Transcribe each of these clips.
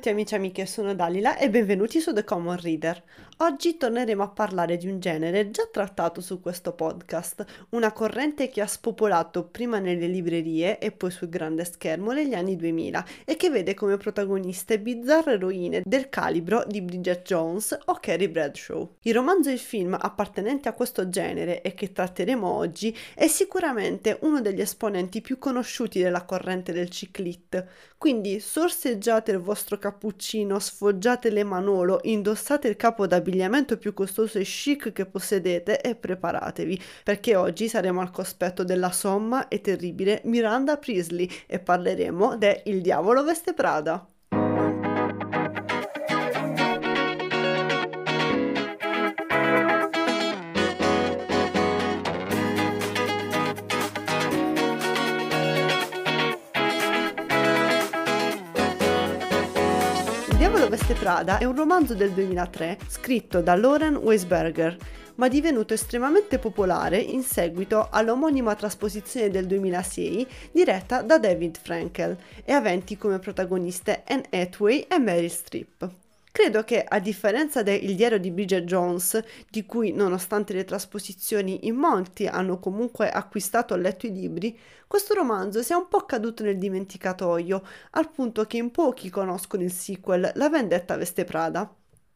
tutti amici e amiche, sono Dalila e benvenuti su The Common Reader. Oggi torneremo a parlare di un genere già trattato su questo podcast, una corrente che ha spopolato prima nelle librerie e poi sul grande schermo negli anni 2000 e che vede come protagoniste bizzarre eroine del calibro di Bridget Jones o Carrie Bradshaw. Il romanzo e il film appartenenti a questo genere e che tratteremo oggi è sicuramente uno degli esponenti più conosciuti della corrente del ciclit, quindi sorseggiate il vostro cappuccino, sfoggiate le manolo, indossate il capo d'abbigliamento l'abbigliamento più costoso e chic che possedete e preparatevi, perché oggi saremo al cospetto della somma e terribile Miranda Priestley e parleremo de Il diavolo veste Prada. Prada è un romanzo del 2003 scritto da Lauren Weisberger, ma divenuto estremamente popolare in seguito all'omonima trasposizione del 2006 diretta da David Frankel e aventi come protagoniste Anne Hathaway e Meryl Streep. Credo che, a differenza del diario di Bridget Jones, di cui nonostante le trasposizioni in molti hanno comunque acquistato o letto i libri, questo romanzo sia un po' caduto nel dimenticatoio, al punto che in pochi conoscono il sequel La vendetta veste Prada.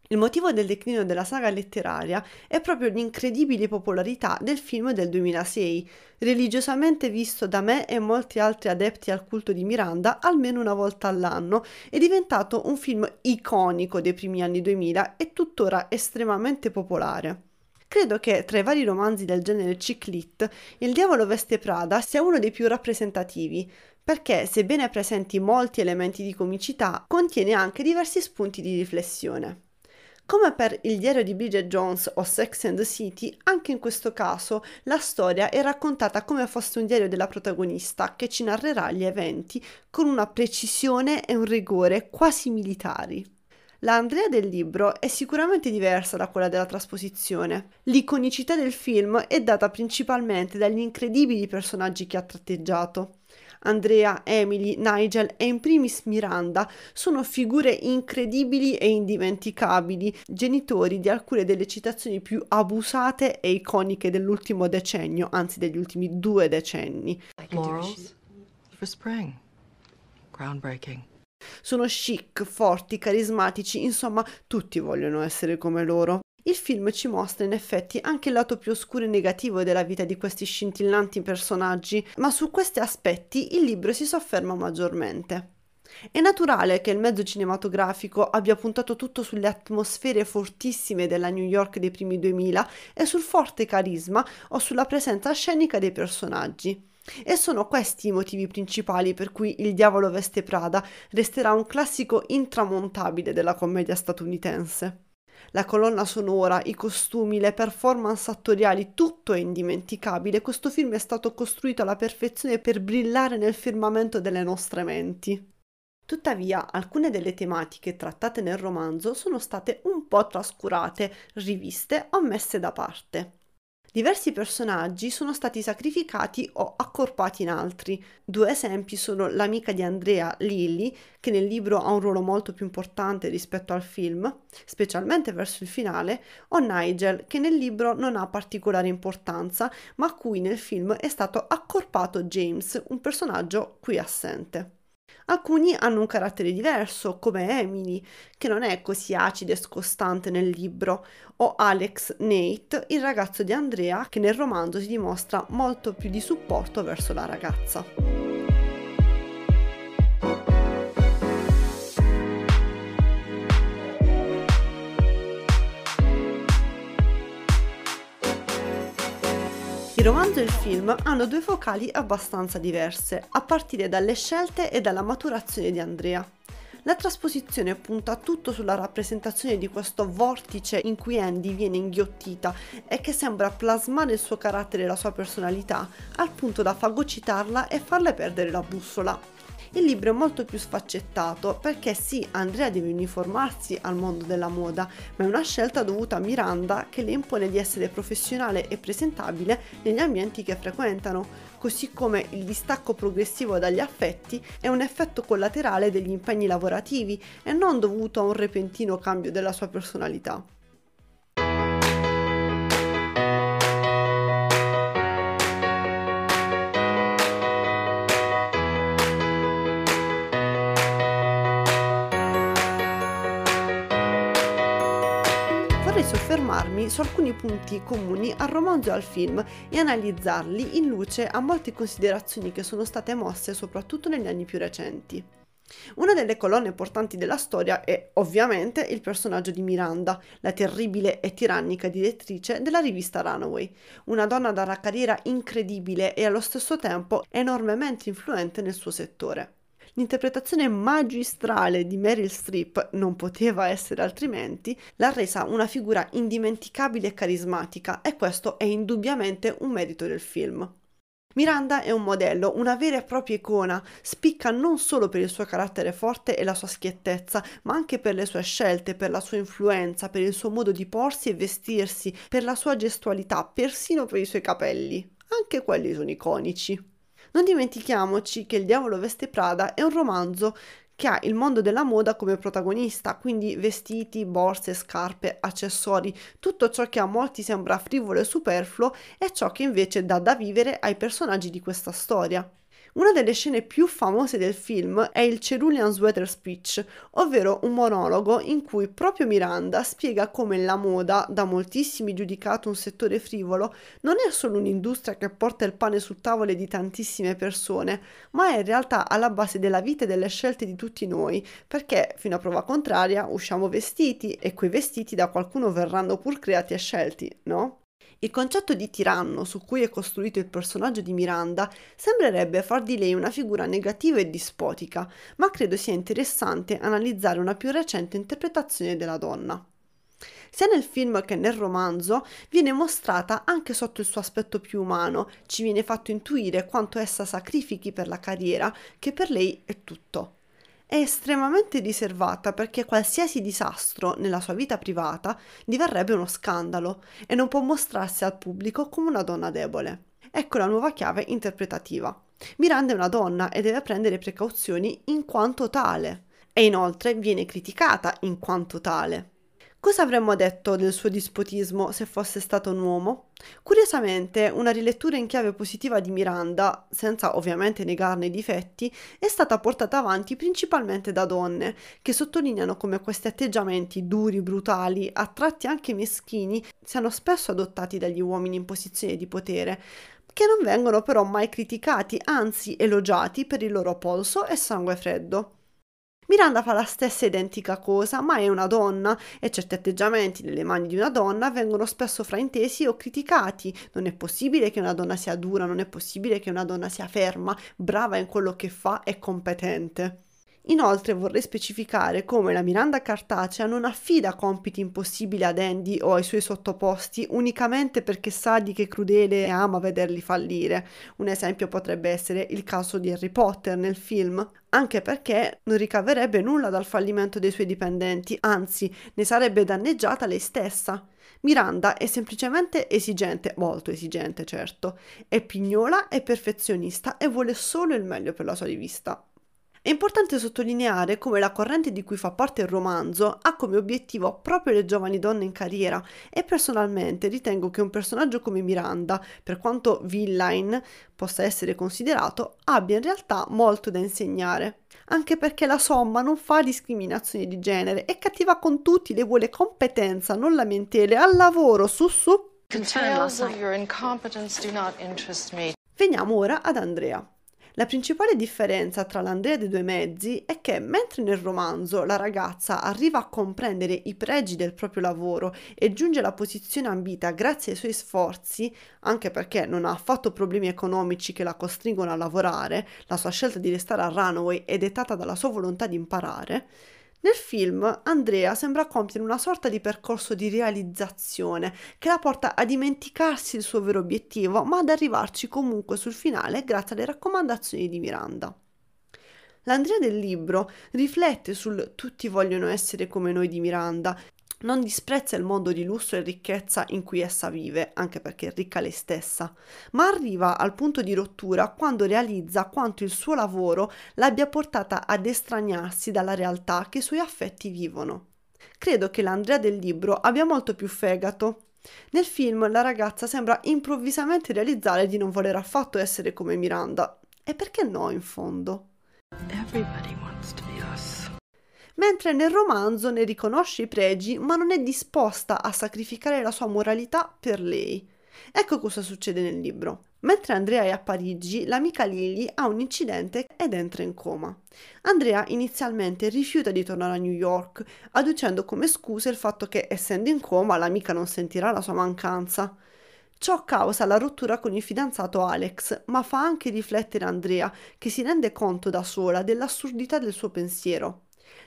Il motivo del declino della saga letteraria è proprio l'incredibile popolarità del film del 2006, religiosamente visto da me e molti altri adepti al culto di Miranda almeno una volta all'anno, è diventato un film iconico dei primi anni 2000 e tuttora estremamente popolare. Credo che tra i vari romanzi del genere ciclit, Il diavolo veste Prada sia uno dei più rappresentativi, perché sebbene presenti molti elementi di comicità, contiene anche diversi spunti di riflessione. Come per il diario di Bridget Jones o Sex and the City, anche in questo caso la storia è raccontata come fosse un diario della protagonista che ci narrerà gli eventi con una precisione e un rigore quasi militari. La Andrea del libro è sicuramente diversa da quella della trasposizione. L'iconicità del film è data principalmente dagli incredibili personaggi che ha tratteggiato. Andrea, Emily, Nigel e in primis Miranda sono figure incredibili e indimenticabili, genitori di alcune delle citazioni più abusate e iconiche dell'ultimo decennio, anzi degli ultimi due decenni. Laurels for spring. Groundbreaking. Sono chic, forti, carismatici, insomma, tutti vogliono essere come loro. Il film ci mostra in effetti anche il lato più oscuro e negativo della vita di questi scintillanti personaggi, ma su questi aspetti il libro si sofferma maggiormente. È naturale che il mezzo cinematografico abbia puntato tutto sulle atmosfere fortissime della New York dei primi 2000 e sul forte carisma o sulla presenza scenica dei personaggi. E sono questi i motivi principali per cui Il diavolo veste Prada resterà un classico intramontabile della commedia statunitense la colonna sonora, i costumi, le performance attoriali, tutto è indimenticabile. Questo film è stato costruito alla perfezione per brillare nel firmamento delle nostre menti. Tuttavia, alcune delle tematiche trattate nel romanzo sono state un po' trascurate, riviste o messe da parte. Diversi personaggi sono stati sacrificati o accorpati in altri. Due esempi sono l'amica di Andrea, Lily, che nel libro ha un ruolo molto più importante rispetto al film, specialmente verso il finale, o Nigel, che nel libro non ha particolare importanza, ma a cui nel film è stato accorpato James, un personaggio qui assente. Alcuni hanno un carattere diverso, come Emily, che non è così acida e scostante nel libro, o Alex Nate, il ragazzo di Andrea, che nel romanzo si dimostra molto più di supporto verso la ragazza. Il romanzo e il film hanno due focali abbastanza diverse, a partire dalle scelte e dalla maturazione di Andrea. La trasposizione punta tutto sulla rappresentazione di questo vortice in cui Andy viene inghiottita e che sembra plasmare il suo carattere e la sua personalità, al punto da fagocitarla e farle perdere la bussola. Il libro è molto più sfaccettato perché sì, Andrea deve uniformarsi al mondo della moda, ma è una scelta dovuta a Miranda che le impone di essere professionale e presentabile negli ambienti che frequentano, così come il distacco progressivo dagli affetti è un effetto collaterale degli impegni lavorativi e non dovuto a un repentino cambio della sua personalità. Punti comuni al romanzo e al film e analizzarli in luce a molte considerazioni che sono state mosse soprattutto negli anni più recenti. Una delle colonne portanti della storia è ovviamente il personaggio di Miranda, la terribile e tirannica direttrice della rivista Runaway, una donna dalla carriera incredibile e allo stesso tempo enormemente influente nel suo settore. L'interpretazione magistrale di Meryl Streep, non poteva essere altrimenti, l'ha resa una figura indimenticabile e carismatica e questo è indubbiamente un merito del film. Miranda è un modello, una vera e propria icona, spicca non solo per il suo carattere forte e la sua schiettezza, ma anche per le sue scelte, per la sua influenza, per il suo modo di porsi e vestirsi, per la sua gestualità, persino per i suoi capelli. Anche quelli sono iconici. Non dimentichiamoci che Il diavolo veste Prada è un romanzo che ha il mondo della moda come protagonista, quindi vestiti, borse, scarpe, accessori, tutto ciò che a molti sembra frivolo e superfluo è ciò che invece dà da vivere ai personaggi di questa storia. Una delle scene più famose del film è il Cerulean Sweater Speech, ovvero un monologo in cui proprio Miranda spiega come la moda, da moltissimi giudicato un settore frivolo, non è solo un'industria che porta il pane sul tavolo di tantissime persone, ma è in realtà alla base della vita e delle scelte di tutti noi, perché fino a prova contraria usciamo vestiti e quei vestiti da qualcuno verranno pur creati e scelti, no? Il concetto di tiranno su cui è costruito il personaggio di Miranda sembrerebbe far di lei una figura negativa e dispotica, ma credo sia interessante analizzare una più recente interpretazione della donna. Sia nel film che nel romanzo viene mostrata anche sotto il suo aspetto più umano, ci viene fatto intuire quanto essa sacrifichi per la carriera, che per lei è tutto è estremamente riservata perché qualsiasi disastro nella sua vita privata diverrebbe uno scandalo e non può mostrarsi al pubblico come una donna debole. Ecco la nuova chiave interpretativa. Miranda è una donna e deve prendere precauzioni in quanto tale e inoltre viene criticata in quanto tale. Cosa avremmo detto del suo dispotismo se fosse stato un uomo? Curiosamente, una rilettura in chiave positiva di Miranda, senza ovviamente negarne i difetti, è stata portata avanti principalmente da donne, che sottolineano come questi atteggiamenti duri, brutali, a tratti anche meschini, siano spesso adottati dagli uomini in posizione di potere, che non vengono però mai criticati, anzi elogiati per il loro polso e sangue freddo. Miranda fa la stessa identica cosa, ma è una donna e certi atteggiamenti nelle mani di una donna vengono spesso fraintesi o criticati. Non è possibile che una donna sia dura, non è possibile che una donna sia ferma, brava in quello che fa e competente. Inoltre vorrei specificare come la Miranda cartacea non affida compiti impossibili ad Andy o ai suoi sottoposti unicamente perché sa di che crudele e ama vederli fallire. Un esempio potrebbe essere il caso di Harry Potter nel film, anche perché non ricaverebbe nulla dal fallimento dei suoi dipendenti, anzi ne sarebbe danneggiata lei stessa. Miranda è semplicemente esigente, molto esigente certo, è pignola e perfezionista e vuole solo il meglio per la sua rivista. È importante sottolineare come la corrente di cui fa parte il romanzo ha come obiettivo proprio le giovani donne in carriera e personalmente ritengo che un personaggio come Miranda, per quanto villain possa essere considerato, abbia in realtà molto da insegnare. Anche perché la somma non fa discriminazione di genere, è cattiva con tutti, le vuole competenza, non lamentele, al lavoro, su su. Veniamo ora ad Andrea. La principale differenza tra l'Andrea dei due mezzi è che mentre nel romanzo la ragazza arriva a comprendere i pregi del proprio lavoro e giunge alla posizione ambita grazie ai suoi sforzi, anche perché non ha affatto problemi economici che la costringono a lavorare, la sua scelta di restare a Runaway è dettata dalla sua volontà di imparare, nel film Andrea sembra compiere una sorta di percorso di realizzazione che la porta a dimenticarsi il suo vero obiettivo, ma ad arrivarci comunque sul finale grazie alle raccomandazioni di Miranda. L'Andrea del libro riflette sul tutti vogliono essere come noi di Miranda, non disprezza il mondo di lusso e ricchezza in cui essa vive, anche perché è ricca lei stessa, ma arriva al punto di rottura quando realizza quanto il suo lavoro l'abbia portata ad estraniarsi dalla realtà che i suoi affetti vivono. Credo che l'Andrea del libro abbia molto più fegato. Nel film la ragazza sembra improvvisamente realizzare di non voler affatto essere come Miranda. E perché no, in fondo? Everybody wants to be us. Mentre nel romanzo ne riconosce i pregi, ma non è disposta a sacrificare la sua moralità per lei. Ecco cosa succede nel libro. Mentre Andrea è a Parigi, l'amica Lily ha un incidente ed entra in coma. Andrea inizialmente rifiuta di tornare a New York, adducendo come scusa il fatto che, essendo in coma, l'amica non sentirà la sua mancanza. Ciò causa la rottura con il fidanzato Alex, ma fa anche riflettere Andrea, che si rende conto da sola dell'assurdità del suo pensiero.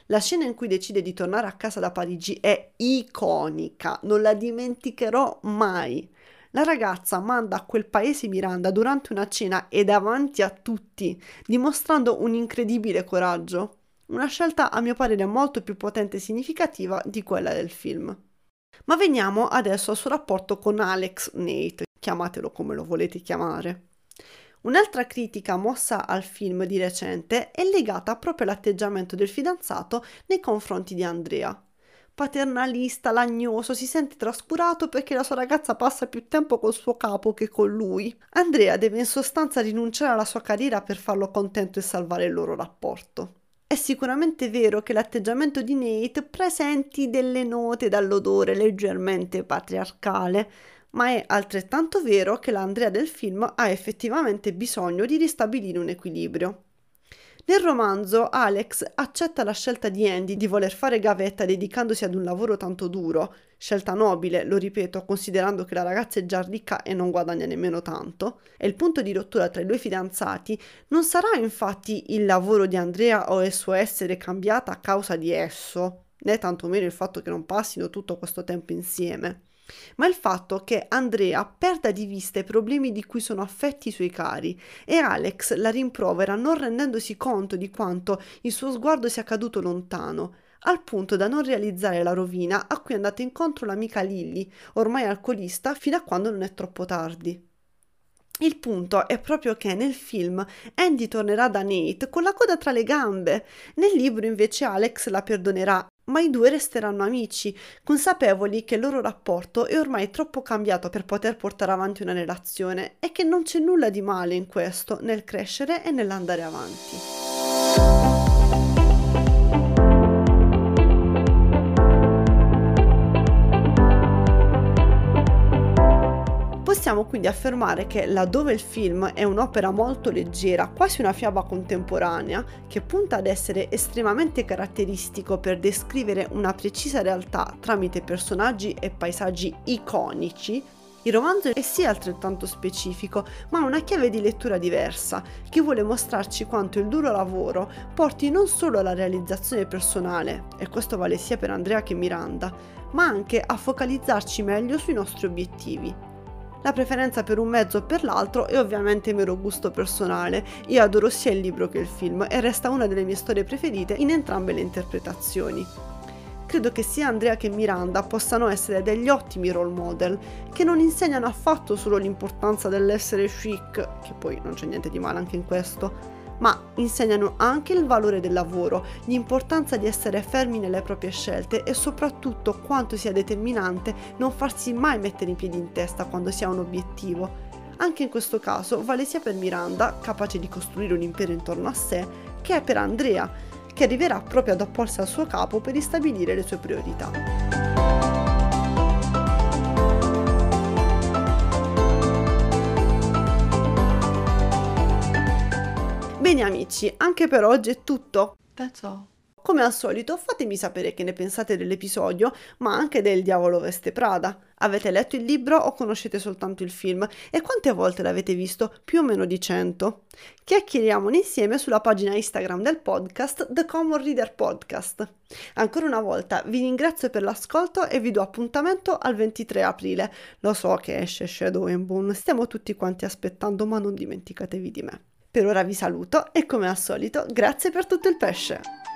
La scena in cui decide di tornare a casa da Parigi è iconica, non la dimenticherò mai. La ragazza manda a quel paese Miranda durante una cena e davanti a tutti, dimostrando un incredibile coraggio. Una scelta a mio parere molto più potente e significativa di quella del film. Ma veniamo adesso al suo rapporto con Alex Nate, chiamatelo come lo volete chiamare. Un'altra critica mossa al film di recente è legata proprio all'atteggiamento del fidanzato nei confronti di Andrea. Paternalista, lagnoso, si sente trascurato perché la sua ragazza passa più tempo col suo capo che con lui. Andrea deve in sostanza rinunciare alla sua carriera per farlo contento e salvare il loro rapporto. È sicuramente vero che l'atteggiamento di Nate presenti delle note dall'odore leggermente patriarcale, ma è altrettanto vero che l'Andrea del film ha effettivamente bisogno di ristabilire un equilibrio. Nel romanzo Alex accetta la scelta di Andy di voler fare gavetta dedicandosi ad un lavoro tanto duro, scelta nobile, lo ripeto, considerando che la ragazza è già ricca e non guadagna nemmeno tanto, e il punto di rottura tra i due fidanzati. Non sarà infatti il lavoro di Andrea o il suo essere cambiata a causa di esso, né tantomeno il fatto che non passino tutto questo tempo insieme ma il fatto che Andrea perda di vista i problemi di cui sono affetti i suoi cari e Alex la rimprovera non rendendosi conto di quanto il suo sguardo sia caduto lontano, al punto da non realizzare la rovina a cui è andata incontro l'amica Lily, ormai alcolista, fino a quando non è troppo tardi. Il punto è proprio che nel film Andy tornerà da Nate con la coda tra le gambe. Nel libro invece Alex la perdonerà ma i due resteranno amici, consapevoli che il loro rapporto è ormai troppo cambiato per poter portare avanti una relazione e che non c'è nulla di male in questo nel crescere e nell'andare avanti. Possiamo quindi affermare che laddove il film è un'opera molto leggera, quasi una fiaba contemporanea, che punta ad essere estremamente caratteristico per descrivere una precisa realtà tramite personaggi e paesaggi iconici, il romanzo è sì altrettanto specifico, ma ha una chiave di lettura diversa, che vuole mostrarci quanto il duro lavoro porti non solo alla realizzazione personale, e questo vale sia per Andrea che Miranda, ma anche a focalizzarci meglio sui nostri obiettivi. La preferenza per un mezzo o per l'altro è ovviamente mero gusto personale. Io adoro sia il libro che il film e resta una delle mie storie preferite in entrambe le interpretazioni. Credo che sia Andrea che Miranda possano essere degli ottimi role model che non insegnano affatto solo l'importanza dell'essere chic, che poi non c'è niente di male anche in questo, ma insegnano anche il valore del lavoro, l'importanza di essere fermi nelle proprie scelte e soprattutto quanto sia determinante non farsi mai mettere in piedi in testa quando si ha un obiettivo. Anche in questo caso vale sia per Miranda, capace di costruire un impero intorno a sé, che per Andrea, che arriverà proprio ad opporsi al suo capo per ristabilire le sue priorità. Bene amici, anche per oggi è tutto. That's all. Come al solito fatemi sapere che ne pensate dell'episodio, ma anche del Diavolo Veste Prada. Avete letto il libro o conoscete soltanto il film? E quante volte l'avete visto? Più o meno di 100. Chiacchieriamone insieme sulla pagina Instagram del podcast The Common Reader Podcast. Ancora una volta vi ringrazio per l'ascolto e vi do appuntamento al 23 aprile. Lo so che esce Shadow and Bone, stiamo tutti quanti aspettando, ma non dimenticatevi di me. Per ora vi saluto e come al solito grazie per tutto il pesce!